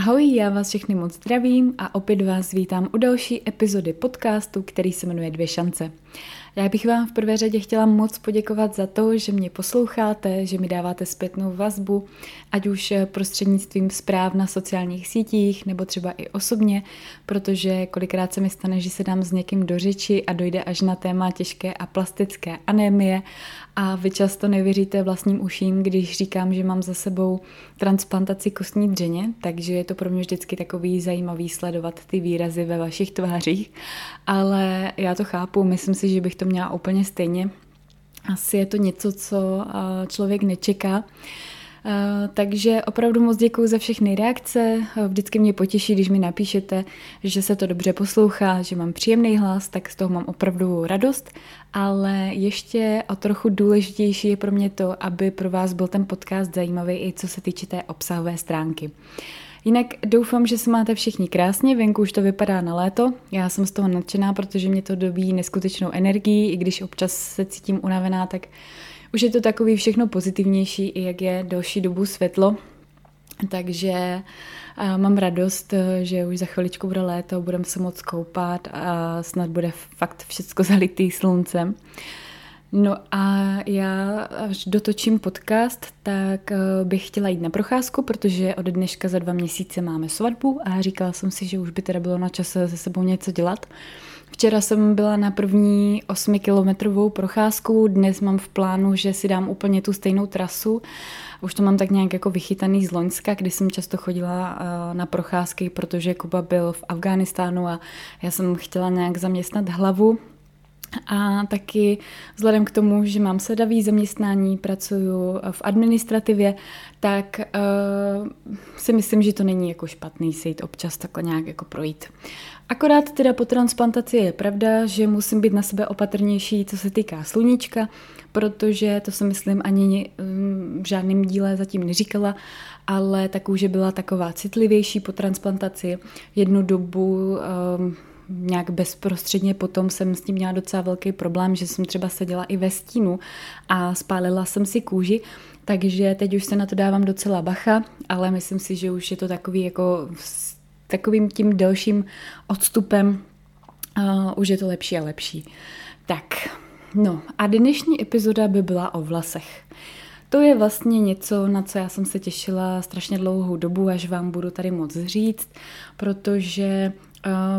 Ahoj, já vás všechny moc zdravím a opět vás vítám u další epizody podcastu, který se jmenuje Dvě šance. Já bych vám v prvé řadě chtěla moc poděkovat za to, že mě posloucháte, že mi dáváte zpětnou vazbu, ať už prostřednictvím zpráv na sociálních sítích nebo třeba i osobně, protože kolikrát se mi stane, že se dám s někým do řeči a dojde až na téma těžké a plastické anémie. A vy často nevěříte vlastním uším, když říkám, že mám za sebou transplantaci kostní dřeně, takže je to pro mě vždycky takový zajímavý sledovat ty výrazy ve vašich tvářích, ale já to chápu, myslím si, že bych to měla úplně stejně. Asi je to něco, co člověk nečeká. Uh, takže opravdu moc děkuji za všechny reakce. Vždycky mě potěší, když mi napíšete, že se to dobře poslouchá, že mám příjemný hlas, tak z toho mám opravdu radost. Ale ještě o trochu důležitější je pro mě to, aby pro vás byl ten podcast zajímavý i co se týče té obsahové stránky. Jinak doufám, že se máte všichni krásně, venku už to vypadá na léto. Já jsem z toho nadšená, protože mě to dobí neskutečnou energii, i když občas se cítím unavená, tak už je to takový všechno pozitivnější, i jak je další dobu světlo. Takže mám radost, že už za chviličku bude léto, budeme se moc koupat a snad bude fakt všechno zalitý sluncem. No a já, až dotočím podcast, tak bych chtěla jít na procházku, protože od dneška za dva měsíce máme svatbu a říkala jsem si, že už by teda bylo na čase se sebou něco dělat. Včera jsem byla na první 8-kilometrovou procházku, dnes mám v plánu, že si dám úplně tu stejnou trasu. Už to mám tak nějak jako vychytaný z Loňska, kdy jsem často chodila eh, na procházky, protože Kuba byl v Afghánistánu a já jsem chtěla nějak zaměstnat hlavu a taky vzhledem k tomu, že mám sedavý zaměstnání, pracuji v administrativě, tak uh, si myslím, že to není jako špatný se jít občas takhle nějak jako projít. Akorát teda po transplantaci je pravda, že musím být na sebe opatrnější, co se týká sluníčka, protože to si myslím ani mm, v žádném díle zatím neříkala, ale ta kůže byla taková citlivější po transplantaci. Jednu dobu um, nějak bezprostředně potom jsem s tím měla docela velký problém, že jsem třeba seděla i ve stínu a spálila jsem si kůži, takže teď už se na to dávám docela bacha, ale myslím si, že už je to takový jako s takovým tím delším odstupem uh, už je to lepší a lepší. Tak, no a dnešní epizoda by byla o vlasech. To je vlastně něco, na co já jsem se těšila strašně dlouhou dobu, až vám budu tady moc říct, protože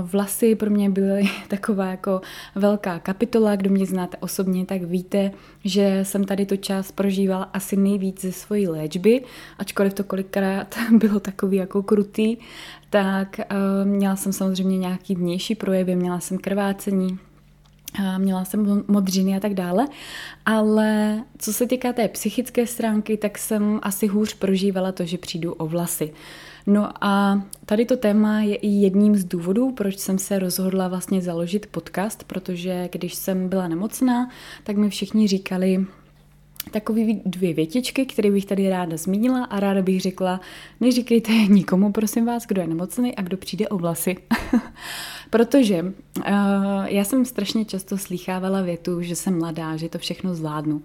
Vlasy pro mě byly taková jako velká kapitola. Kdo mě znáte osobně, tak víte, že jsem tady tu část prožívala asi nejvíc ze svojí léčby, ačkoliv to kolikrát bylo takový jako krutý, tak měla jsem samozřejmě nějaký vnější projevy, měla jsem krvácení, měla jsem modřiny a tak dále, ale co se týká té psychické stránky, tak jsem asi hůř prožívala to, že přijdu o vlasy. No a tady to téma je i jedním z důvodů, proč jsem se rozhodla vlastně založit podcast, protože když jsem byla nemocná, tak mi všichni říkali, takové dvě větičky, které bych tady ráda zmínila a ráda bych řekla, neříkejte nikomu, prosím vás, kdo je nemocný a kdo přijde o vlasy. Protože uh, já jsem strašně často slýchávala větu, že jsem mladá, že to všechno zvládnu. Uh,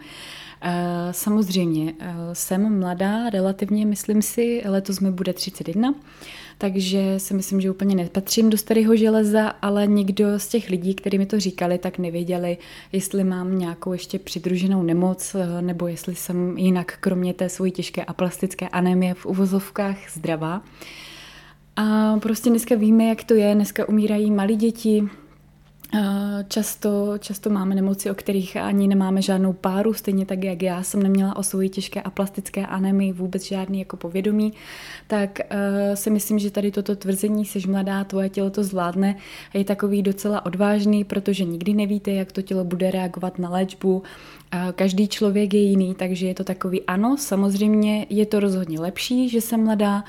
samozřejmě, uh, jsem mladá, relativně myslím si, letos mi bude 31, takže si myslím, že úplně nepatřím do starého železa, ale nikdo z těch lidí, kteří mi to říkali, tak nevěděli, jestli mám nějakou ještě přidruženou nemoc, nebo jestli jsem jinak kromě té svojí těžké a plastické anémie v uvozovkách zdravá. A prostě dneska víme, jak to je, dneska umírají malí děti, Často, často máme nemoci, o kterých ani nemáme žádnou páru, stejně tak, jak já jsem neměla o svoji těžké a plastické anemii vůbec žádný jako povědomí, tak uh, si myslím, že tady toto tvrzení, jsi mladá, tvoje tělo to zvládne, je takový docela odvážný, protože nikdy nevíte, jak to tělo bude reagovat na léčbu, Každý člověk je jiný, takže je to takový ano, samozřejmě je to rozhodně lepší, že jsem mladá.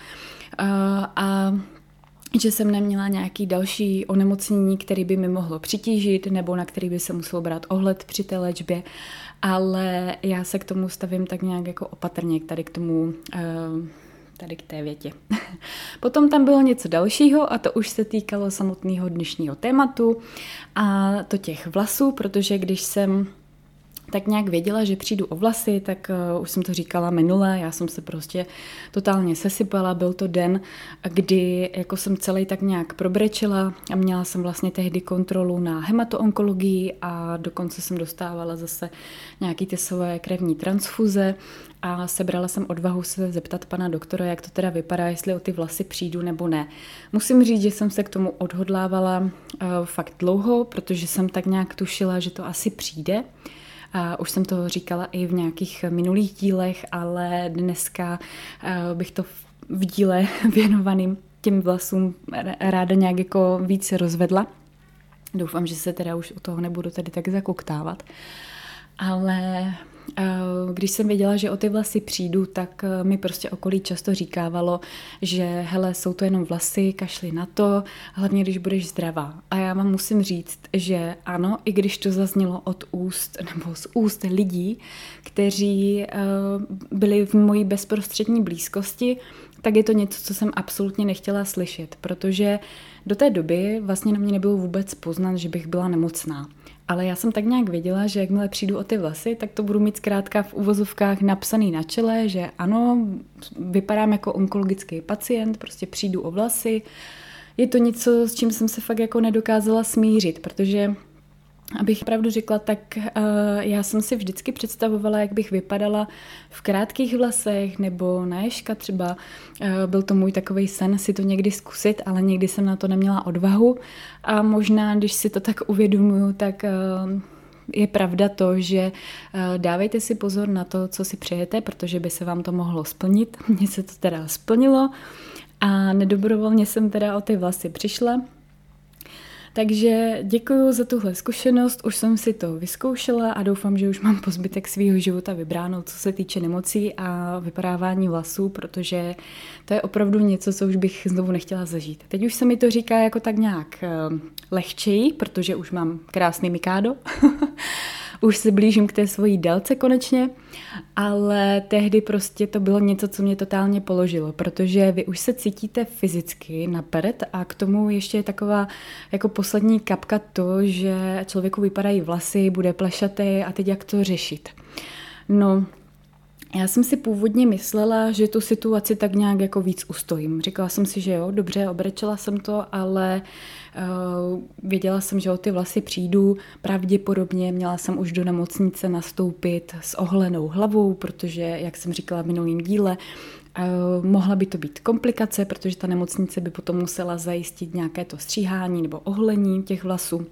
A že jsem neměla nějaký další onemocnění, který by mi mohlo přitížit nebo na který by se musel brát ohled při té léčbě, ale já se k tomu stavím tak nějak jako opatrně, tady k tomu eh, tady k té větě. Potom tam bylo něco dalšího a to už se týkalo samotného dnešního tématu a to těch vlasů, protože když jsem tak nějak věděla, že přijdu o vlasy, tak uh, už jsem to říkala minule, já jsem se prostě totálně sesypala, byl to den, kdy jako jsem celý tak nějak probrečila a měla jsem vlastně tehdy kontrolu na hematoonkologii a dokonce jsem dostávala zase nějaký ty své krevní transfuze a sebrala jsem odvahu se zeptat pana doktora, jak to teda vypadá, jestli o ty vlasy přijdu nebo ne. Musím říct, že jsem se k tomu odhodlávala uh, fakt dlouho, protože jsem tak nějak tušila, že to asi přijde. Už jsem to říkala i v nějakých minulých dílech, ale dneska eh, bych to v díle věnovaným těm vlasům ráda nějak jako více rozvedla. Doufám, že se teda už u toho nebudu tady tak zakoktávat. Ale když jsem věděla, že o ty vlasy přijdu, tak eh, mi prostě okolí často říkávalo, že hele, jsou to jenom vlasy, kašli na to, hlavně když budeš zdravá. A já vám musím říct, že ano, i když to zaznělo od úst nebo z úst lidí, kteří eh, byli v mojí bezprostřední blízkosti, tak je to něco, co jsem absolutně nechtěla slyšet, protože do té doby vlastně na mě nebylo vůbec poznat, že bych byla nemocná. Ale já jsem tak nějak věděla, že jakmile přijdu o ty vlasy, tak to budu mít zkrátka v uvozovkách napsaný na čele, že ano, vypadám jako onkologický pacient, prostě přijdu o vlasy. Je to něco, s čím jsem se fakt jako nedokázala smířit, protože Abych pravdu řekla, tak uh, já jsem si vždycky představovala, jak bych vypadala v krátkých vlasech nebo na ješka třeba. Uh, byl to můj takový sen si to někdy zkusit, ale někdy jsem na to neměla odvahu. A možná, když si to tak uvědomuju, tak uh, je pravda to, že dávejte si pozor na to, co si přejete, protože by se vám to mohlo splnit. Mně se to teda splnilo a nedobrovolně jsem teda o ty vlasy přišla takže děkuji za tuhle zkušenost, už jsem si to vyzkoušela a doufám, že už mám po zbytek svého života vybráno, co se týče nemocí a vypadávání vlasů, protože to je opravdu něco, co už bych znovu nechtěla zažít. Teď už se mi to říká jako tak nějak eh, lehčeji, protože už mám krásný mikádo. už se blížím k té svojí délce konečně, ale tehdy prostě to bylo něco, co mě totálně položilo, protože vy už se cítíte fyzicky napřed a k tomu ještě je taková jako poslední kapka to, že člověku vypadají vlasy, bude plešatý a teď jak to řešit. No, já jsem si původně myslela, že tu situaci tak nějak jako víc ustojím. Říkala jsem si, že jo, dobře, obrečela jsem to, ale uh, věděla jsem, že o ty vlasy přijdu. Pravděpodobně měla jsem už do nemocnice nastoupit s ohlenou hlavou, protože, jak jsem říkala v minulém díle, Uh, mohla by to být komplikace, protože ta nemocnice by potom musela zajistit nějaké to stříhání nebo ohlení těch vlasů.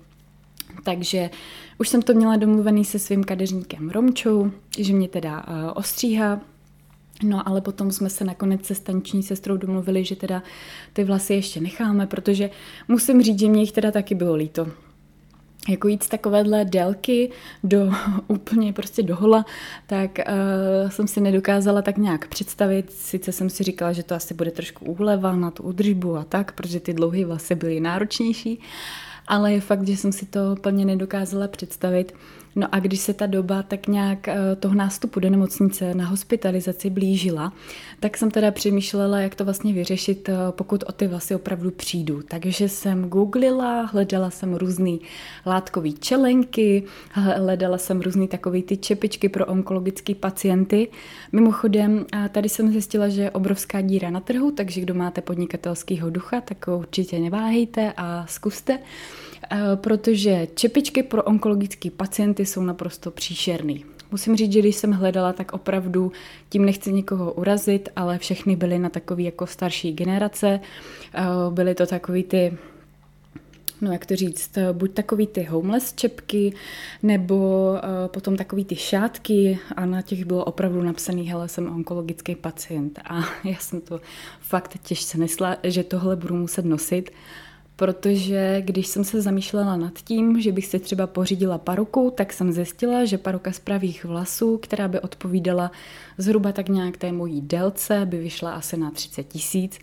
Takže už jsem to měla domluvený se svým kadeřníkem Romčou, že mě teda uh, ostříhá, No ale potom jsme se nakonec se staniční sestrou domluvili, že teda ty vlasy ještě necháme, protože musím říct, že mě jich teda taky bylo líto. Jako jít z takovéhle délky do úplně prostě do hola, tak uh, jsem si nedokázala tak nějak představit. Sice jsem si říkala, že to asi bude trošku úleva na tu udržbu a tak, protože ty dlouhé vlasy byly náročnější, ale je fakt, že jsem si to plně nedokázala představit. No a když se ta doba tak nějak eh, toho nástupu do nemocnice na hospitalizaci blížila, tak jsem teda přemýšlela, jak to vlastně vyřešit, eh, pokud o ty vlasy opravdu přijdu. Takže jsem googlila, hledala jsem různé látkové čelenky, hledala jsem různé takové ty čepičky pro onkologické pacienty. Mimochodem, tady jsem zjistila, že je obrovská díra na trhu, takže kdo máte podnikatelského ducha, tak určitě neváhejte a zkuste. Eh, protože čepičky pro onkologické pacienty jsou naprosto příšerný. Musím říct, že když jsem hledala, tak opravdu tím nechci nikoho urazit, ale všechny byly na takový jako starší generace. Eh, byly to takový ty no jak to říct, buď takový ty homeless čepky, nebo uh, potom takový ty šátky a na těch bylo opravdu napsaný, hele, jsem onkologický pacient a já jsem to fakt těžce nesla, že tohle budu muset nosit protože když jsem se zamýšlela nad tím, že bych si třeba pořídila paruku, tak jsem zjistila, že paruka z pravých vlasů, která by odpovídala zhruba tak nějak té mojí délce, by vyšla asi na 30 tisíc.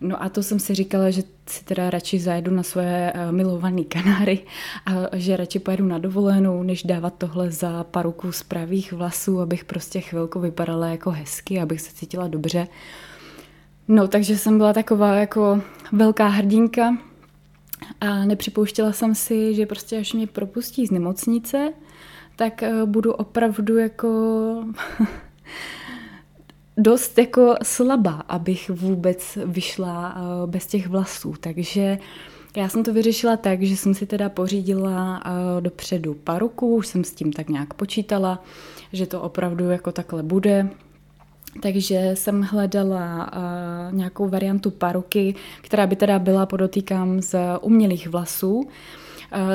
No a to jsem si říkala, že si teda radši zajedu na svoje uh, milované kanáry a že radši pojedu na dovolenou, než dávat tohle za paruku z pravých vlasů, abych prostě chvilku vypadala jako hezky, abych se cítila dobře. No, takže jsem byla taková jako velká hrdinka, a nepřipouštěla jsem si, že prostě až mě propustí z nemocnice, tak uh, budu opravdu jako dost jako slabá, abych vůbec vyšla uh, bez těch vlasů. Takže já jsem to vyřešila tak, že jsem si teda pořídila uh, dopředu paruku, už jsem s tím tak nějak počítala, že to opravdu jako takhle bude. Takže jsem hledala uh, nějakou variantu paruky, která by teda byla, podotýkám, z umělých vlasů. Uh,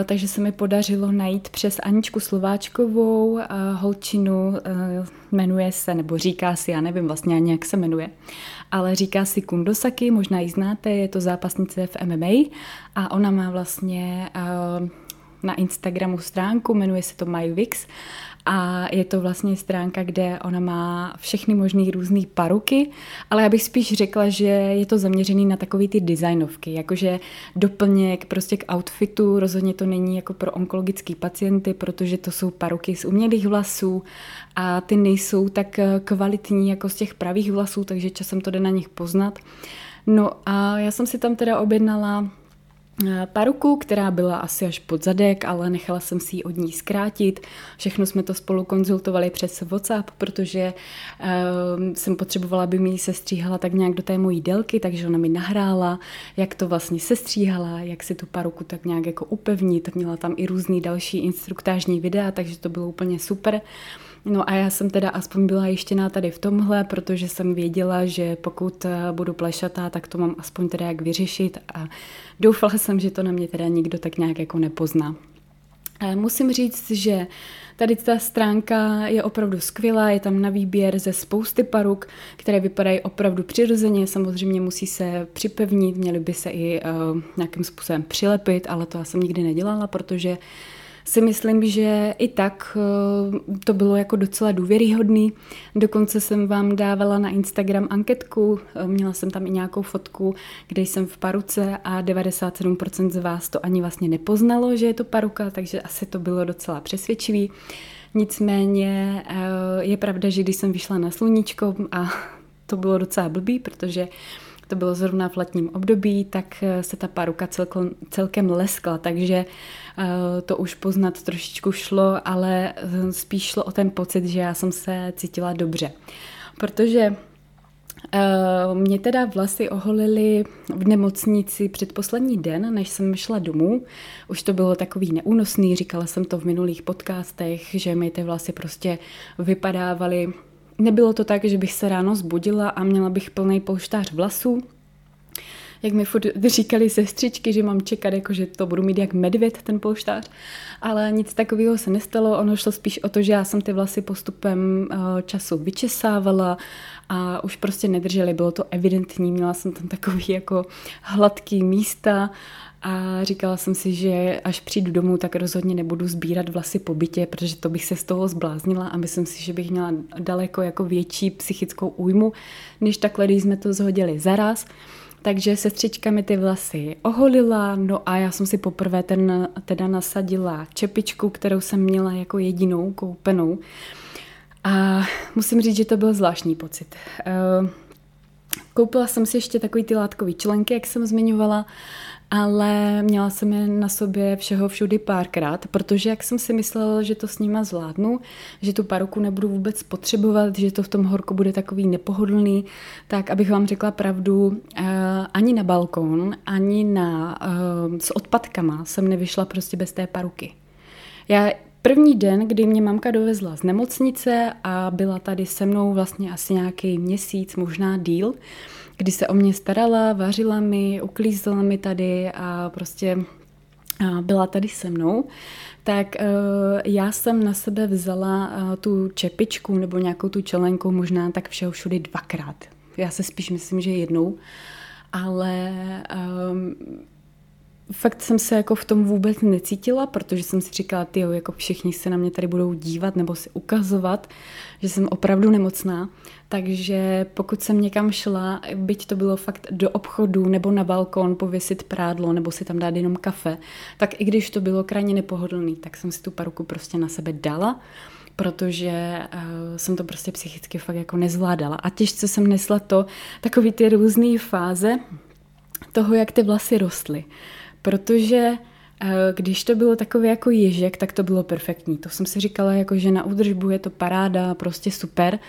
takže se mi podařilo najít přes Aničku Slováčkovou uh, holčinu, uh, jmenuje se, nebo říká si, já nevím vlastně ani, jak se jmenuje, ale říká si Kundosaki, možná ji znáte, je to zápasnice v MMA a ona má vlastně uh, na Instagramu stránku, jmenuje se to MyVix a je to vlastně stránka, kde ona má všechny možné různé paruky, ale já bych spíš řekla, že je to zaměřený na takové ty designovky, jakože doplněk prostě k outfitu, rozhodně to není jako pro onkologické pacienty, protože to jsou paruky z umělých vlasů a ty nejsou tak kvalitní jako z těch pravých vlasů, takže časem to jde na nich poznat. No a já jsem si tam teda objednala Eh, paruku, která byla asi až pod zadek, ale nechala jsem si ji od ní zkrátit. Všechno jsme to spolu konzultovali přes WhatsApp, protože uh, jsem potřebovala, aby mi ji sestříhala tak nějak do té mojí délky, takže ona mi nahrála, jak to vlastně sestříhala, jak si tu paruku tak nějak jako upevnit. Měla tam i různý další instruktážní videa, takže to bylo úplně super. No a já jsem teda aspoň byla ještěná tady v tomhle, protože jsem věděla, že pokud eh, budu plešatá, tak to mám aspoň teda jak vyřešit a doufala jsem, že to na mě teda nikdo tak nějak jako nepozná. A musím říct, že tady ta stránka je opravdu skvělá, je tam na výběr ze spousty paruk, které vypadají opravdu přirozeně, samozřejmě musí se připevnit, měly by se i uh, nějakým způsobem přilepit, ale to já jsem nikdy nedělala, protože si myslím, že i tak eh, to bylo jako docela důvěryhodný. Dokonce jsem vám dávala na Instagram anketku, eh, měla jsem tam i nějakou fotku, kde jsem v paruce a 97% z vás to ani vlastně nepoznalo, že je to paruka, takže asi to bylo docela přesvědčivý. Nicméně eh, je pravda, že když jsem vyšla na sluníčko a to bylo docela blbý, protože to bylo zrovna v letním období, tak se ta paruka celkem, celkem leskla, takže Eh, to už poznat trošičku šlo, ale eh, spíš šlo o ten pocit, že já jsem se cítila dobře. Protože mě teda vlasy oholily v nemocnici předposlední den, než jsem šla domů. Už to bylo takový neúnosný, říkala jsem to v minulých podcastech, že mi ty vlasy prostě vypadávaly. Nebylo to tak, že bych se ráno zbudila a měla bych plný polštář vlasů, jak mi furt říkali sestřičky, že mám čekat, jako že to budu mít jak medvěd, ten polštář. Ale nic takového se nestalo, ono šlo spíš o to, že já jsem ty vlasy postupem eh, času vyčesávala a už prostě nedržely, bylo to evidentní, měla jsem tam takový jako hladký místa a říkala jsem si, že až přijdu domů, tak rozhodně nebudu sbírat vlasy po bytě, protože to bych se z toho zbláznila a myslím si, že bych měla daleko jako větší psychickou újmu, než takhle, když jsme to zhodili zaraz. Takže sestřička mi ty vlasy oholila, no a já jsem si poprvé ten, teda nasadila čepičku, kterou jsem měla jako jedinou koupenou. A musím říct, že to byl zvláštní pocit. Eh, koupila jsem si ještě takový ty látkový členky, jak jsem zmiňovala, ale měla jsem je na sobě všeho všudy párkrát, protože jak jsem si myslela, že to s nima zvládnu, že tu paruku nebudu vůbec potřebovat, že to v tom horku bude takový nepohodlný, tak abych vám řekla pravdu, eh, ani na balkon, ani na, eh, s odpadkama jsem nevyšla prostě bez té paruky. Já První den, kdy mě mamka dovezla z nemocnice a byla tady se mnou vlastně asi nějaký měsíc, možná díl, kdy se o mě starala, vařila mi, uklízela mi tady a prostě byla tady se mnou, tak uh, já jsem na sebe vzala uh, tu čepičku nebo nějakou tu čelenku, možná tak všeho všudy dvakrát. Já se spíš myslím, že jednou, ale um, fakt jsem se jako v tom vůbec necítila, protože jsem si říkala, ty jako všichni se na mě tady budou dívat nebo si ukazovat, že jsem opravdu nemocná. Takže pokud jsem někam šla, byť to bylo fakt do obchodu nebo na balkon pověsit prádlo nebo si tam dát jenom kafe, tak i když to bylo krajně nepohodlný, tak jsem si tu paruku prostě na sebe dala protože uh, jsem to prostě psychicky fakt jako nezvládala. A těžce jsem nesla to, takový ty různé fáze toho, jak ty vlasy rostly protože Když to bylo takové jako ježek, tak to bylo perfektní. To jsem si říkala, jako, že na údržbu je to paráda, prostě super,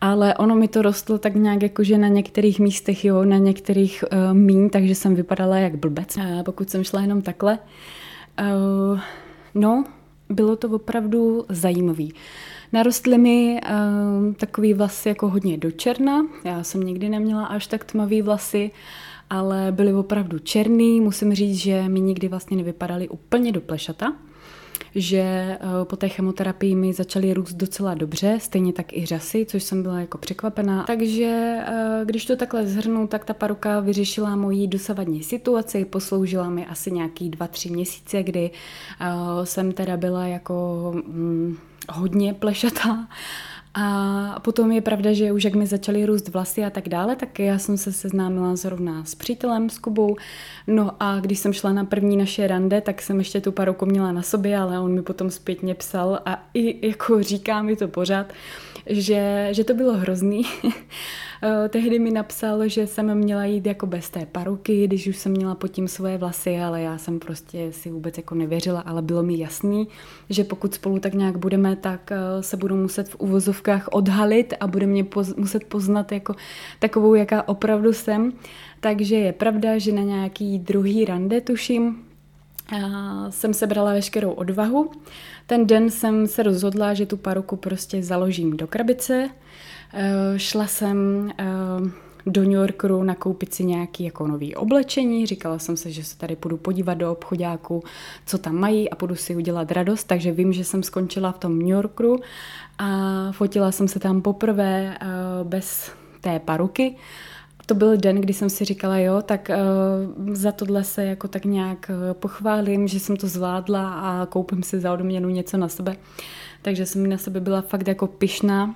ale ono mi to rostlo tak nějak jako, že na některých místech, jo, na některých uh, mín, takže jsem vypadala jak blbec, uh, pokud jsem šla jenom takhle. Uh, no, bylo to opravdu zajímavý. Narostly mi uh, takový vlasy jako hodně do černa. Já jsem nikdy neměla až tak tmavý vlasy, ale byly opravdu černý. Musím říct, že mi nikdy vlastně nevypadaly úplně do plešata že eh, po té chemoterapii mi začaly růst docela dobře, stejně tak i řasy, což jsem byla jako překvapená. Takže eh, když to takhle zhrnu, tak ta paruka vyřešila moji dosavadní situaci, posloužila mi asi nějaký dva, tři měsíce, kdy eh, jsem teda byla jako mm, hodně plešatá a potom je pravda, že už jak mi začaly růst vlasy a tak dále, tak já jsem se seznámila zrovna s přítelem, s Kubou. No a když jsem šla na první naše rande, tak jsem ještě tu paruku měla na sobě, ale on mi potom zpětně psal a i jako říká mi to pořád, že, že to bylo hrozný. Eh, tehdy mi napsal, že jsem měla jít jako bez té paruky, když už jsem měla pod tím svoje vlasy, ale já jsem prostě si vůbec jako nevěřila, ale bylo mi jasný, že pokud spolu tak nějak budeme, tak eh, se budu muset v uvozovkách odhalit a bude mě poz- muset poznat jako takovou, jaká opravdu jsem. Takže je pravda, že na nějaký druhý rande, tuším, a jsem sebrala veškerou odvahu. Ten den jsem se rozhodla, že tu paruku prostě založím do krabice. E, šla jsem e, do New Yorku nakoupit si nějaký jako nový oblečení. Říkala jsem se, že se tady půjdu podívat do obchodáku, co tam mají a půjdu si udělat radost. Takže vím, že jsem skončila v tom New Yorku a fotila jsem se tam poprvé e, bez té paruky to byl den, kdy jsem si říkala, jo, tak uh, za tohle se jako tak nějak uh, pochválím, že jsem to zvládla a koupím si za odměnu něco na sebe. Takže jsem na sebe byla fakt jako pyšná.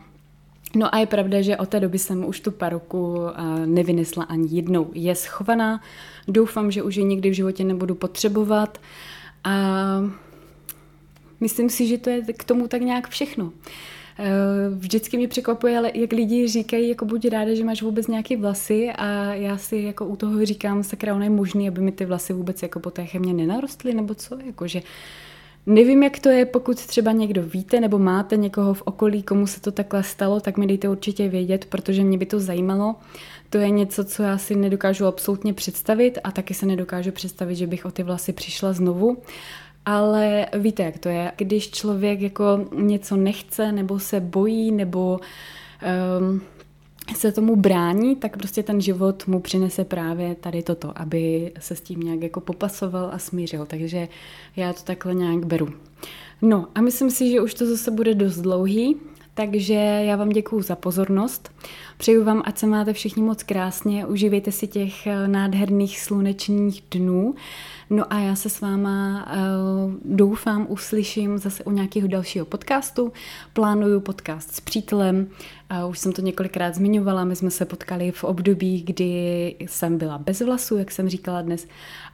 No a je pravda, že od té doby jsem už tu paruku uh, nevynesla ani jednou. Je schovaná, doufám, že už ji nikdy v životě nebudu potřebovat a myslím si, že to je k tomu tak nějak všechno. Eh, vždycky mě překvapuje, ale jak lidi říkají, jako buď ráda, že máš vůbec nějaké vlasy a já si jako u toho říkám, sakra, ono je možný, aby mi ty vlasy vůbec jako po té chemě nenarostly, nebo co, jakože Nevím, jak to je, pokud třeba někdo víte nebo máte někoho v okolí, komu se to takhle stalo, tak mi dejte určitě vědět, protože mě by to zajímalo. To je něco, co já si nedokážu absolutně představit a taky se nedokážu představit, že bych o ty vlasy přišla znovu. Ale víte, jak to je, když člověk jako něco nechce, nebo se bojí, nebo um, se tomu brání, tak prostě ten život mu přinese právě tady toto, aby se s tím nějak jako popasoval a smířil. Takže já to takhle nějak beru. No a myslím si, že už to zase bude dost dlouhý, takže já vám děkuju za pozornost. Přeju vám, ať se máte všichni moc krásně, užívejte si těch eh, nádherných slunečních dnů. No a já se s váma uh, doufám uslyším zase u nějakého dalšího podcastu. Plánuju podcast s přítelem, uh, už jsem to několikrát zmiňovala, my jsme se potkali v období, kdy jsem byla bez vlasů, jak jsem říkala dnes,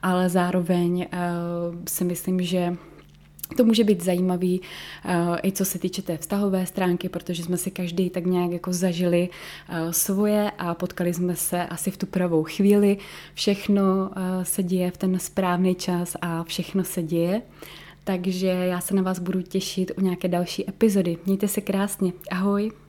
ale zároveň uh, si myslím, že to může být zajímavý uh, i co se týče té vztahové stránky, protože jsme si každý tak nějak jako zažili uh, svoje a potkali jsme se asi v tu pravou chvíli. Všechno uh, se děje v ten správný čas a všechno se děje. Takže já se na vás budu těšit u nějaké další epizody. Mějte se krásně. Ahoj.